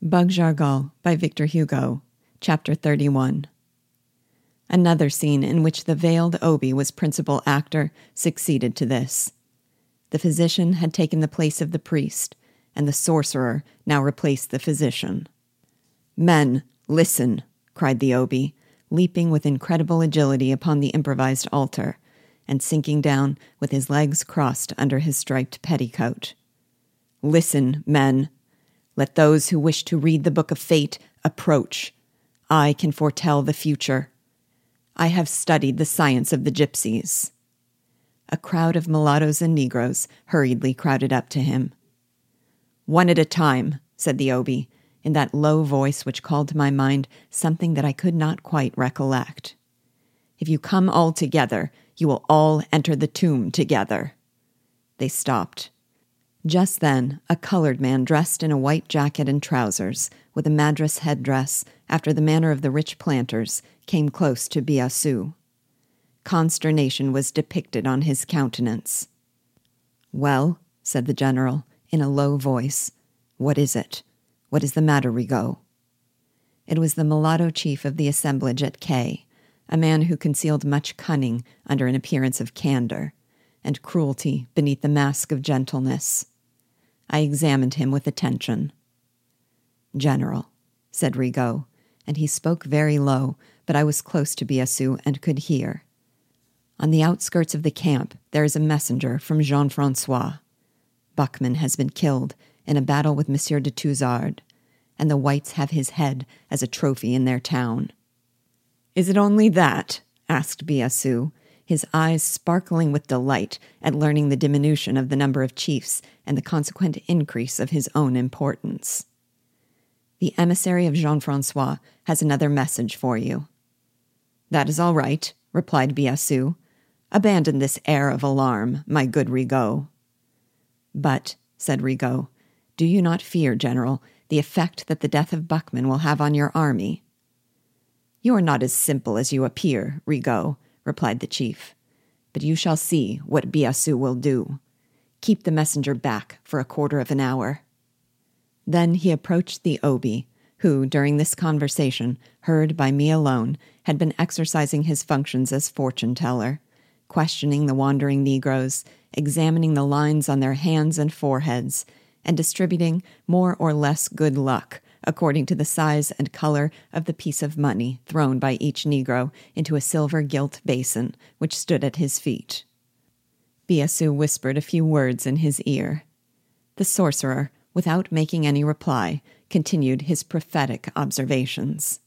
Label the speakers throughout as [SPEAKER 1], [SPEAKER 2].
[SPEAKER 1] Bug Jargal by Victor Hugo, Chapter 31. Another scene in which the veiled Obi was principal actor succeeded to this. The physician had taken the place of the priest, and the sorcerer now replaced the physician. Men, listen, cried the Obi, leaping with incredible agility upon the improvised altar, and sinking down with his legs crossed under his striped petticoat. Listen, men, let those who wish to read the book of fate approach. I can foretell the future. I have studied the science of the gypsies. A crowd of mulattoes and Negroes hurriedly crowded up to him. One at a time, said the Obi, in that low voice which called to my mind something that I could not quite recollect. If you come all together, you will all enter the tomb together. They stopped. Just then, a colored man dressed in a white jacket and trousers, with a madras headdress, after the manner of the rich planters, came close to Biassou. Consternation was depicted on his countenance. Well, said the general, in a low voice, what is it? What is the matter, Rigaud? It was the mulatto chief of the assemblage at K, a man who concealed much cunning under an appearance of candor and cruelty beneath the mask of gentleness. I examined him with attention. General, said Rigaud, and he spoke very low, but I was close to Biassou and could hear. On the outskirts of the camp, there is a messenger from Jean Francois. Buckman has been killed in a battle with Monsieur de Touzard, and the whites have his head as a trophy in their town. Is it only that? asked Biassou, his eyes sparkling with delight at learning the diminution of the number of chiefs and the consequent increase of his own importance. The emissary of Jean Francois has another message for you. That is all right, replied Biassou. Abandon this air of alarm, my good Rigaud. But, said Rigaud, do you not fear, General, the effect that the death of Buckman will have on your army? You are not as simple as you appear, Rigaud, replied the chief. But you shall see what Biassou will do. Keep the messenger back for a quarter of an hour. Then he approached the Obi, who, during this conversation, heard by me alone, had been exercising his functions as fortune teller, questioning the wandering Negroes, examining the lines on their hands and foreheads, and distributing more or less good luck according to the size and color of the piece of money thrown by each Negro into a silver gilt basin which stood at his feet. Biassou whispered a few words in his ear. The sorcerer, without making any reply, continued his prophetic observations.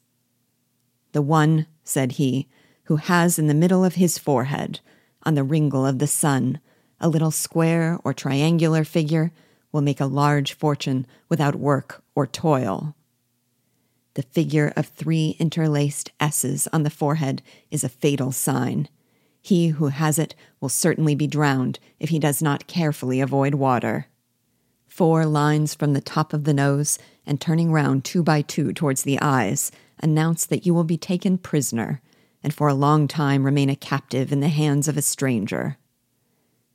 [SPEAKER 1] The one, said he, who has in the middle of his forehead, on the ringle of the sun, a little square or triangular figure, will make a large fortune without work or toil. The figure of three interlaced S's on the forehead is a fatal sign. He who has it will certainly be drowned if he does not carefully avoid water. Four lines from the top of the nose and turning round two by two towards the eyes announce that you will be taken prisoner and for a long time remain a captive in the hands of a stranger.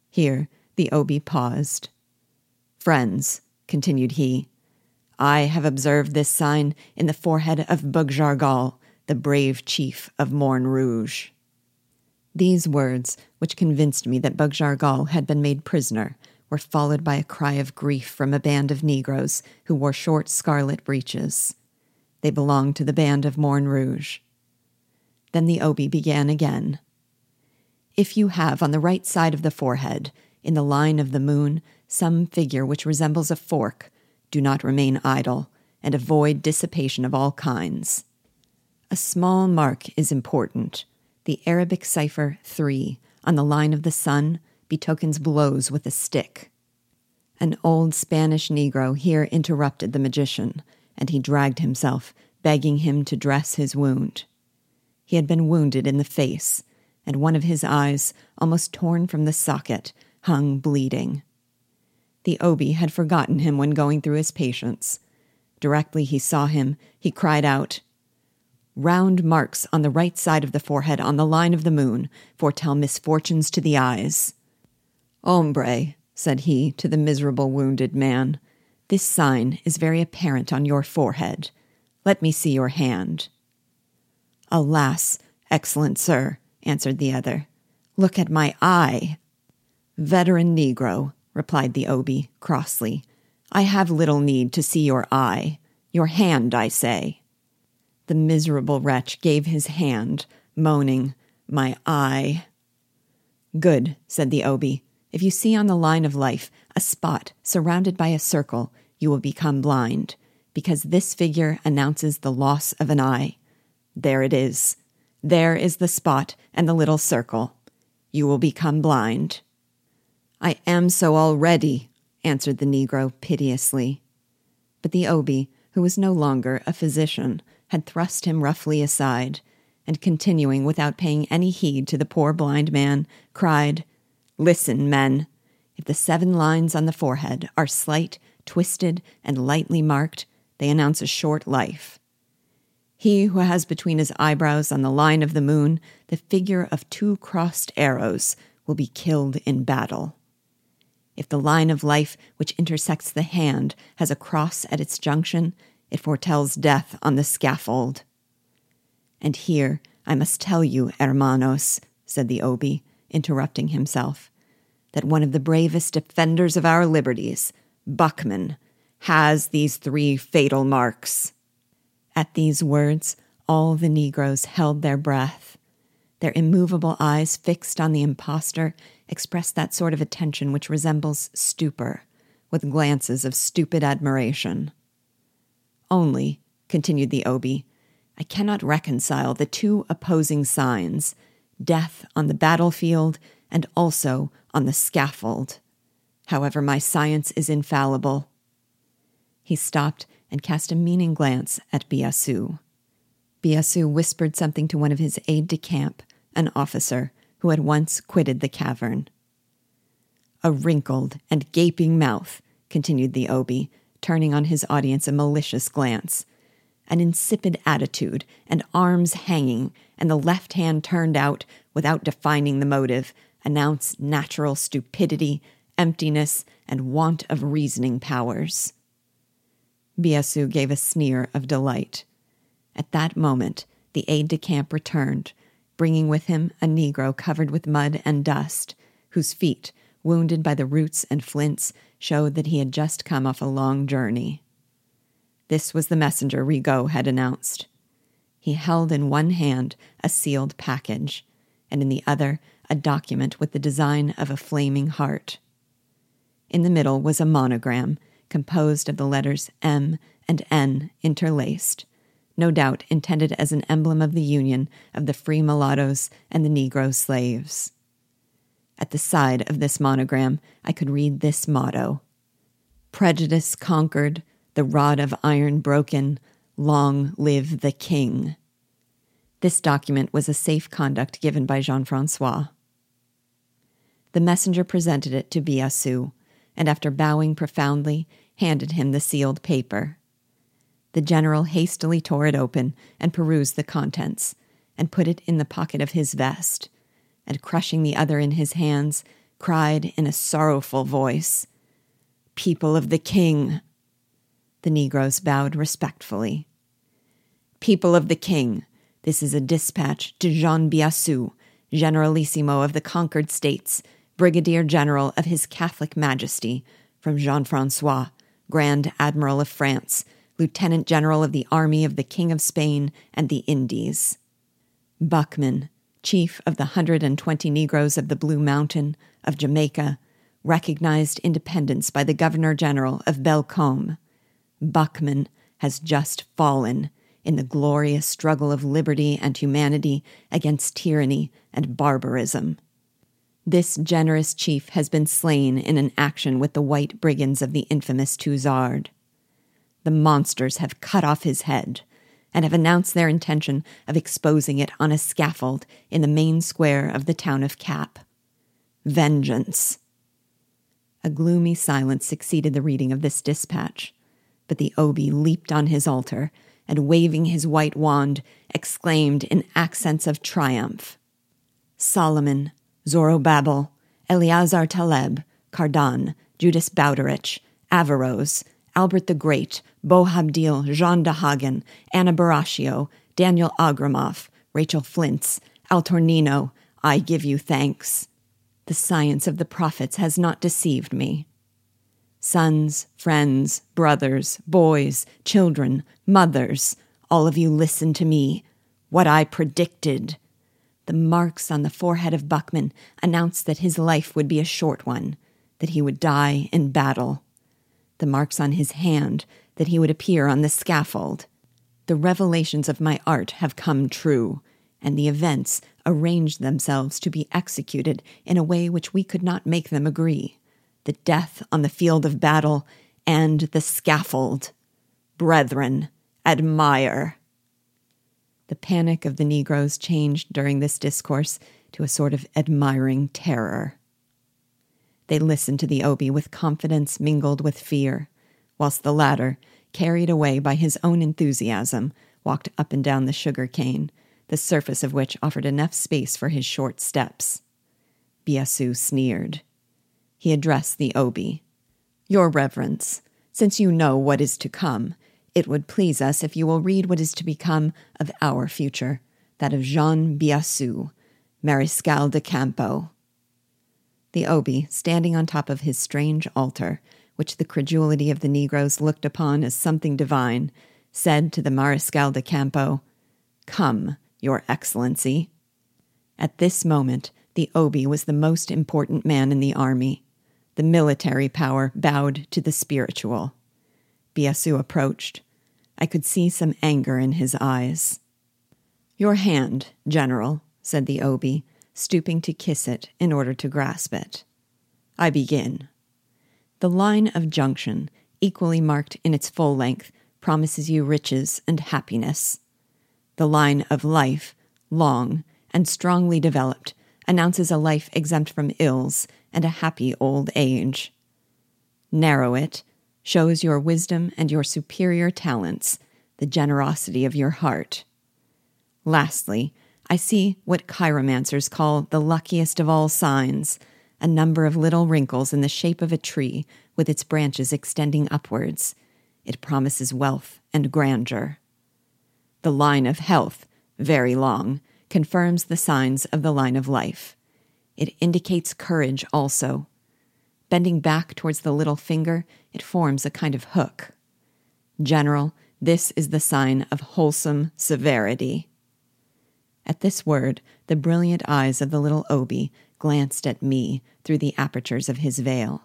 [SPEAKER 1] Here the Obi paused. Friends, continued he, I have observed this sign in the forehead of Bug Jargal, the brave chief of Morne Rouge. These words, which convinced me that Bug Jargal had been made prisoner, were followed by a cry of grief from a band of Negroes who wore short scarlet breeches. They belonged to the band of Morne Rouge. Then the Obi began again. If you have on the right side of the forehead, in the line of the moon, some figure which resembles a fork, do not remain idle, and avoid dissipation of all kinds. A small mark is important. The Arabic cipher 3 on the line of the sun betokens blows with a stick. An old Spanish Negro here interrupted the magician, and he dragged himself, begging him to dress his wound. He had been wounded in the face, and one of his eyes, almost torn from the socket, hung bleeding. The Obi had forgotten him when going through his patients. Directly he saw him, he cried out, Round marks on the right side of the forehead on the line of the moon foretell misfortunes to the eyes. Hombre, said he to the miserable wounded man, This sign is very apparent on your forehead. Let me see your hand. Alas, excellent sir, answered the other, look at my eye. Veteran Negro, replied the Obi crossly, I have little need to see your eye. Your hand, I say. The miserable wretch gave his hand, moaning, My eye. Good, said the Obi. If you see on the line of life a spot surrounded by a circle, you will become blind, because this figure announces the loss of an eye. There it is. There is the spot and the little circle. You will become blind. I am so already, answered the Negro piteously. But the Obi, who was no longer a physician, had thrust him roughly aside, and continuing without paying any heed to the poor blind man, cried, Listen, men. If the seven lines on the forehead are slight, twisted, and lightly marked, they announce a short life. He who has between his eyebrows on the line of the moon the figure of two crossed arrows will be killed in battle. If the line of life which intersects the hand has a cross at its junction, it foretells death on the scaffold. And here I must tell you, hermanos, said the Obi, interrupting himself, that one of the bravest defenders of our liberties, Buckman, has these three fatal marks. At these words, all the Negroes held their breath. Their immovable eyes fixed on the impostor expressed that sort of attention which resembles stupor, with glances of stupid admiration. Only, continued the Obi, I cannot reconcile the two opposing signs death on the battlefield and also on the scaffold. However, my science is infallible. He stopped and cast a meaning glance at Biassou. Biassou whispered something to one of his aides de camp, an officer who had once quitted the cavern. A wrinkled and gaping mouth, continued the Obi, turning on his audience a malicious glance, an insipid attitude, and arms hanging, and the left hand turned out without defining the motive, announce natural stupidity, emptiness, and want of reasoning powers. Biassou gave a sneer of delight. At that moment, the aide de camp returned, bringing with him a negro covered with mud and dust, whose feet, wounded by the roots and flints, showed that he had just come off a long journey. This was the messenger Rigaud had announced. He held in one hand a sealed package, and in the other a document with the design of a flaming heart. In the middle was a monogram composed of the letters M and N interlaced, no doubt intended as an emblem of the union of the free mulattoes and the Negro slaves. At the side of this monogram, I could read this motto Prejudice conquered, the rod of iron broken, long live the king. This document was a safe conduct given by Jean Francois. The messenger presented it to Biassou, and after bowing profoundly, handed him the sealed paper. The general hastily tore it open and perused the contents, and put it in the pocket of his vest, and crushing the other in his hands, cried in a sorrowful voice, People of the king! The Negroes bowed respectfully. People of the king, this is a dispatch to Jean Biassou, Generalissimo of the conquered states, Brigadier General of His Catholic Majesty, from Jean Francois, Grand Admiral of France, Lieutenant General of the Army of the King of Spain and the Indies. Buckman, chief of the 120 Negroes of the Blue Mountain, of Jamaica, recognized independence by the Governor General of Belcombe. Buckman has just fallen in the glorious struggle of liberty and humanity against tyranny and barbarism. This generous chief has been slain in an action with the white brigands of the infamous Touzard. The monsters have cut off his head and have announced their intention of exposing it on a scaffold in the main square of the town of Cap. Vengeance! A gloomy silence succeeded the reading of this dispatch, but the Obi leaped on his altar and, waving his white wand, exclaimed in accents of triumph Solomon, Zorobabel, Eleazar Taleb, Cardan, Judas Bowderich, Averroes, Albert the Great, Boabdil, Jean de Hagen, Anna Borachio, Daniel Agramoff, Rachel Flintz, Altornino, I give you thanks. The science of the prophets has not deceived me. Sons, friends, brothers, boys, children, mothers, all of you listen to me. What I predicted. The marks on the forehead of Buckman announced that his life would be a short one, that he would die in battle. The marks on his hand, that he would appear on the scaffold. The revelations of my art have come true, and the events arranged themselves to be executed in a way which we could not make them agree the death on the field of battle and the scaffold. Brethren, admire. The panic of the Negroes changed during this discourse to a sort of admiring terror. They listened to the Obi with confidence mingled with fear, whilst the latter, carried away by his own enthusiasm, walked up and down the sugar cane, the surface of which offered enough space for his short steps. Biassou sneered. He addressed the Obi. Your Reverence, since you know what is to come, it would please us if you will read what is to become of our future, that of Jean Biassou, Mariscal de Campo. The Obi, standing on top of his strange altar, which the credulity of the Negroes looked upon as something divine, said to the Mariscal de Campo, Come, Your Excellency. At this moment, the Obi was the most important man in the army. The military power bowed to the spiritual. Biassou approached. I could see some anger in his eyes. Your hand, General, said the Obi, stooping to kiss it in order to grasp it. I begin. The line of junction, equally marked in its full length, promises you riches and happiness. The line of life, long and strongly developed, announces a life exempt from ills and a happy old age. Narrow it shows your wisdom and your superior talents, the generosity of your heart. Lastly, I see what chiromancers call the luckiest of all signs a number of little wrinkles in the shape of a tree with its branches extending upwards. It promises wealth and grandeur. The line of health, very long, confirms the signs of the line of life. It indicates courage also. Bending back towards the little finger, it forms a kind of hook. General, this is the sign of wholesome severity. At this word, the brilliant eyes of the little Obi glanced at me through the apertures of his veil,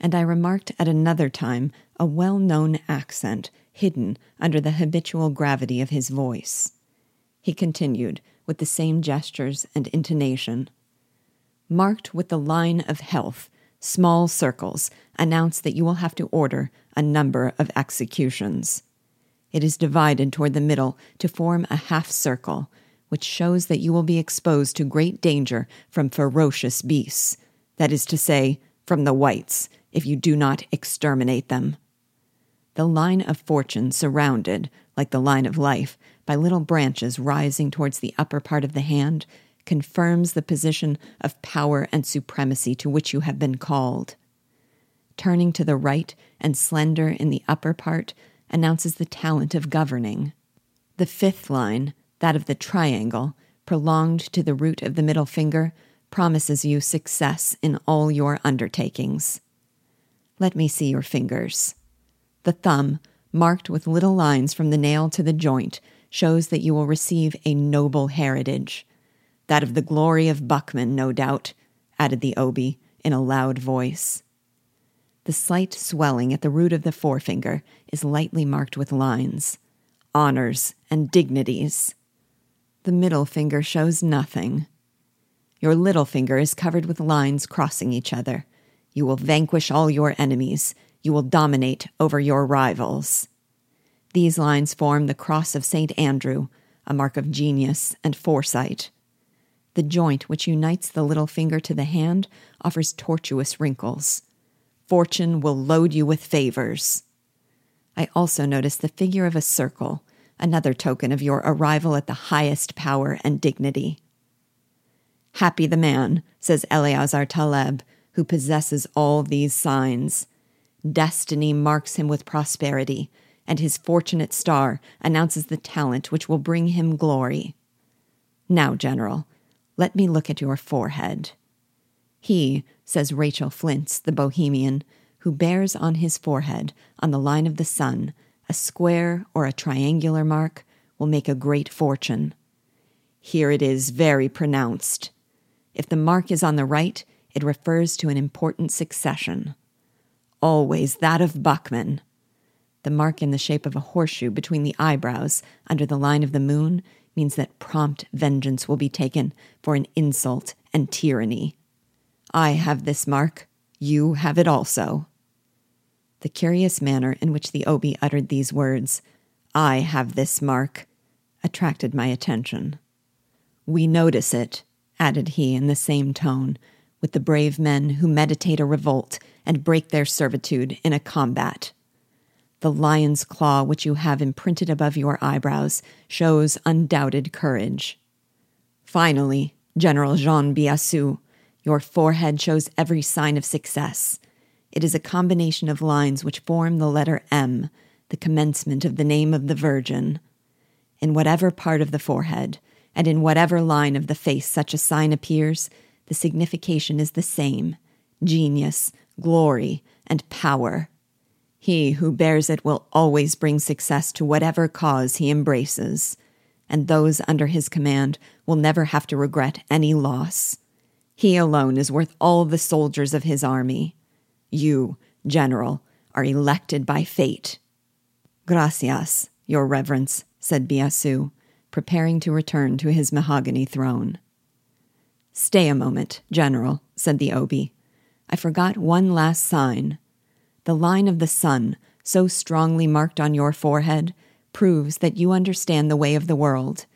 [SPEAKER 1] and I remarked at another time a well known accent hidden under the habitual gravity of his voice. He continued, with the same gestures and intonation. Marked with the line of health, small circles announce that you will have to order a number of executions. It is divided toward the middle to form a half circle, which shows that you will be exposed to great danger from ferocious beasts, that is to say, from the whites, if you do not exterminate them. The line of fortune surrounded, like the line of life, by little branches rising towards the upper part of the hand, confirms the position of power and supremacy to which you have been called. Turning to the right and slender in the upper part announces the talent of governing. The fifth line, that of the triangle, prolonged to the root of the middle finger, promises you success in all your undertakings. Let me see your fingers. The thumb, marked with little lines from the nail to the joint, shows that you will receive a noble heritage. That of the glory of Buckman, no doubt, added the Obi in a loud voice. The slight swelling at the root of the forefinger is lightly marked with lines honors and dignities. The middle finger shows nothing. Your little finger is covered with lines crossing each other. You will vanquish all your enemies. You will dominate over your rivals. These lines form the cross of St. Andrew, a mark of genius and foresight. The joint which unites the little finger to the hand offers tortuous wrinkles. Fortune will load you with favors. I also notice the figure of a circle, another token of your arrival at the highest power and dignity. Happy the man, says Eleazar Taleb, who possesses all these signs. Destiny marks him with prosperity, and his fortunate star announces the talent which will bring him glory. Now, General, let me look at your forehead. He, says Rachel Flintz the Bohemian, who bears on his forehead, on the line of the sun, a square or a triangular mark, will make a great fortune. Here it is very pronounced. If the mark is on the right, it refers to an important succession. Always that of Buckman. The mark in the shape of a horseshoe between the eyebrows under the line of the moon means that prompt vengeance will be taken for an insult and tyranny. I have this mark, you have it also. The curious manner in which the Obi uttered these words, I have this mark, attracted my attention. We notice it, added he in the same tone, with the brave men who meditate a revolt and break their servitude in a combat. The lion's claw which you have imprinted above your eyebrows shows undoubted courage. Finally, General Jean Biassou, your forehead shows every sign of success. It is a combination of lines which form the letter M, the commencement of the name of the Virgin. In whatever part of the forehead, and in whatever line of the face such a sign appears, the signification is the same genius, glory, and power. He who bears it will always bring success to whatever cause he embraces, and those under his command will never have to regret any loss. He alone is worth all the soldiers of his army. You, General, are elected by fate. Gracias, Your Reverence, said Biassou, preparing to return to his mahogany throne. Stay a moment, General, said the Obi. I forgot one last sign. The line of the sun, so strongly marked on your forehead, proves that you understand the way of the world,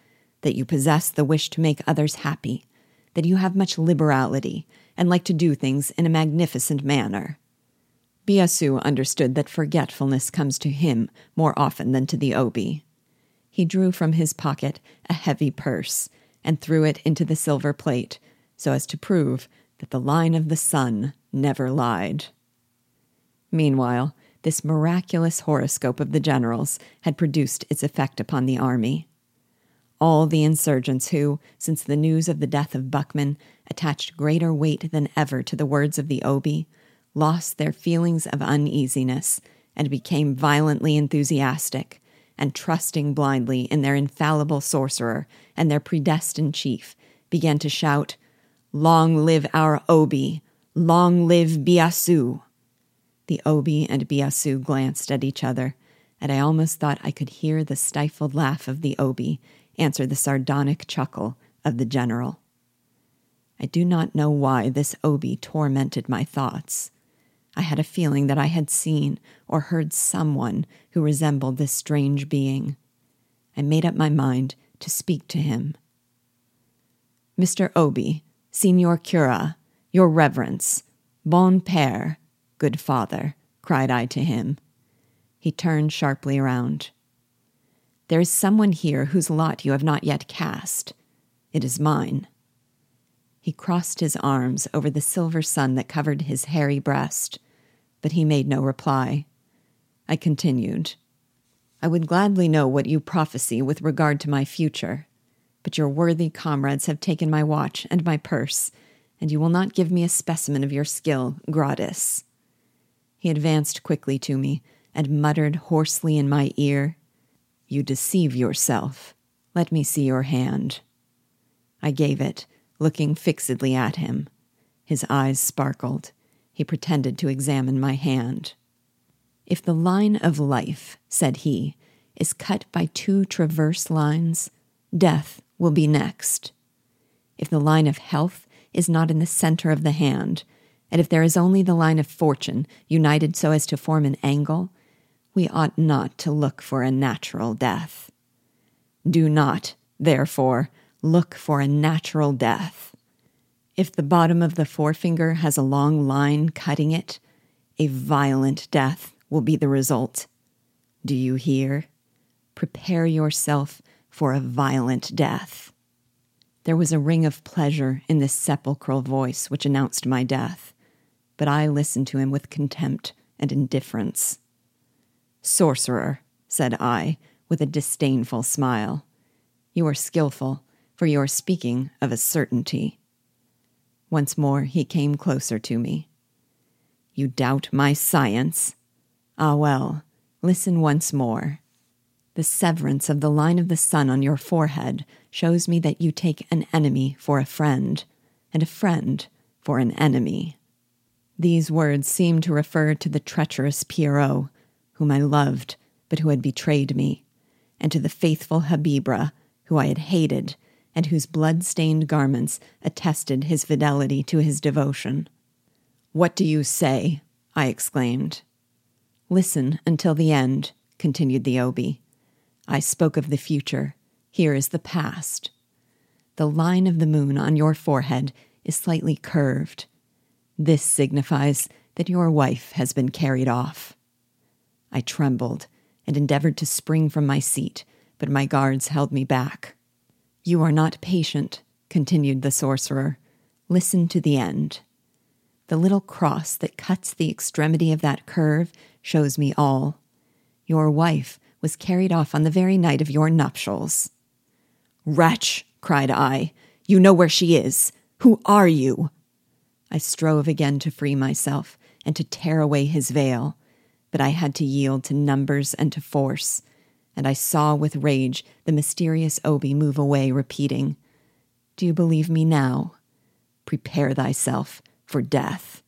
[SPEAKER 1] that you possess the wish to make others happy, that you have much liberality, and like to do things in a magnificent manner. Biassou understood that forgetfulness comes to him more often than to the Obi. He drew from his pocket a heavy purse and threw it into the silver plate so as to prove that the line of the sun never lied. Meanwhile, this miraculous horoscope of the generals had produced its effect upon the army. All the insurgents who, since the news of the death of Buckman, attached greater weight than ever to the words of the Obi, lost their feelings of uneasiness and became violently enthusiastic, and trusting blindly in their infallible sorcerer and their predestined chief, began to shout, Long live our Obi! Long live Biassou! The Obi and Biassou glanced at each other, and I almost thought I could hear the stifled laugh of the Obi answer the sardonic chuckle of the general. I do not know why this Obi tormented my thoughts. I had a feeling that I had seen or heard someone who resembled this strange being. I made up my mind to speak to him. Mr. Obi, Signor Cura, your reverence, bon père, good father, cried I to him. He turned sharply around. There is someone here whose lot you have not yet cast. It is mine. He crossed his arms over the silver sun that covered his hairy breast, but he made no reply. I continued. I would gladly know what you prophesy with regard to my future, but your worthy comrades have taken my watch and my purse, and you will not give me a specimen of your skill gratis. He advanced quickly to me and muttered hoarsely in my ear, You deceive yourself. Let me see your hand. I gave it, looking fixedly at him. His eyes sparkled. He pretended to examine my hand. If the line of life, said he, is cut by two transverse lines, death will be next. If the line of health is not in the center of the hand, and if there is only the line of fortune united so as to form an angle, we ought not to look for a natural death. Do not, therefore, look for a natural death. If the bottom of the forefinger has a long line cutting it, a violent death will be the result. Do you hear? Prepare yourself for a violent death. There was a ring of pleasure in this sepulchral voice which announced my death, but I listened to him with contempt and indifference. Sorcerer, said I, with a disdainful smile, you are skilful, for you are speaking of a certainty. Once more he came closer to me. You doubt my science? Ah, well, listen once more. The severance of the line of the sun on your forehead shows me that you take an enemy for a friend, and a friend for an enemy. These words seem to refer to the treacherous Pierrot, whom I loved, but who had betrayed me, and to the faithful Habibrah, who I had hated, and whose blood stained garments attested his fidelity to his devotion. What do you say? I exclaimed. Listen until the end, continued the Obi. I spoke of the future. Here is the past. The line of the moon on your forehead is slightly curved. This signifies that your wife has been carried off. I trembled and endeavored to spring from my seat, but my guards held me back. You are not patient, continued the sorcerer. Listen to the end. The little cross that cuts the extremity of that curve shows me all. Your wife was carried off on the very night of your nuptials. Wretch, cried I, you know where she is. Who are you? I strove again to free myself and to tear away his veil, but I had to yield to numbers and to force, and I saw with rage the mysterious Obi move away, repeating, Do you believe me now? Prepare thyself for death.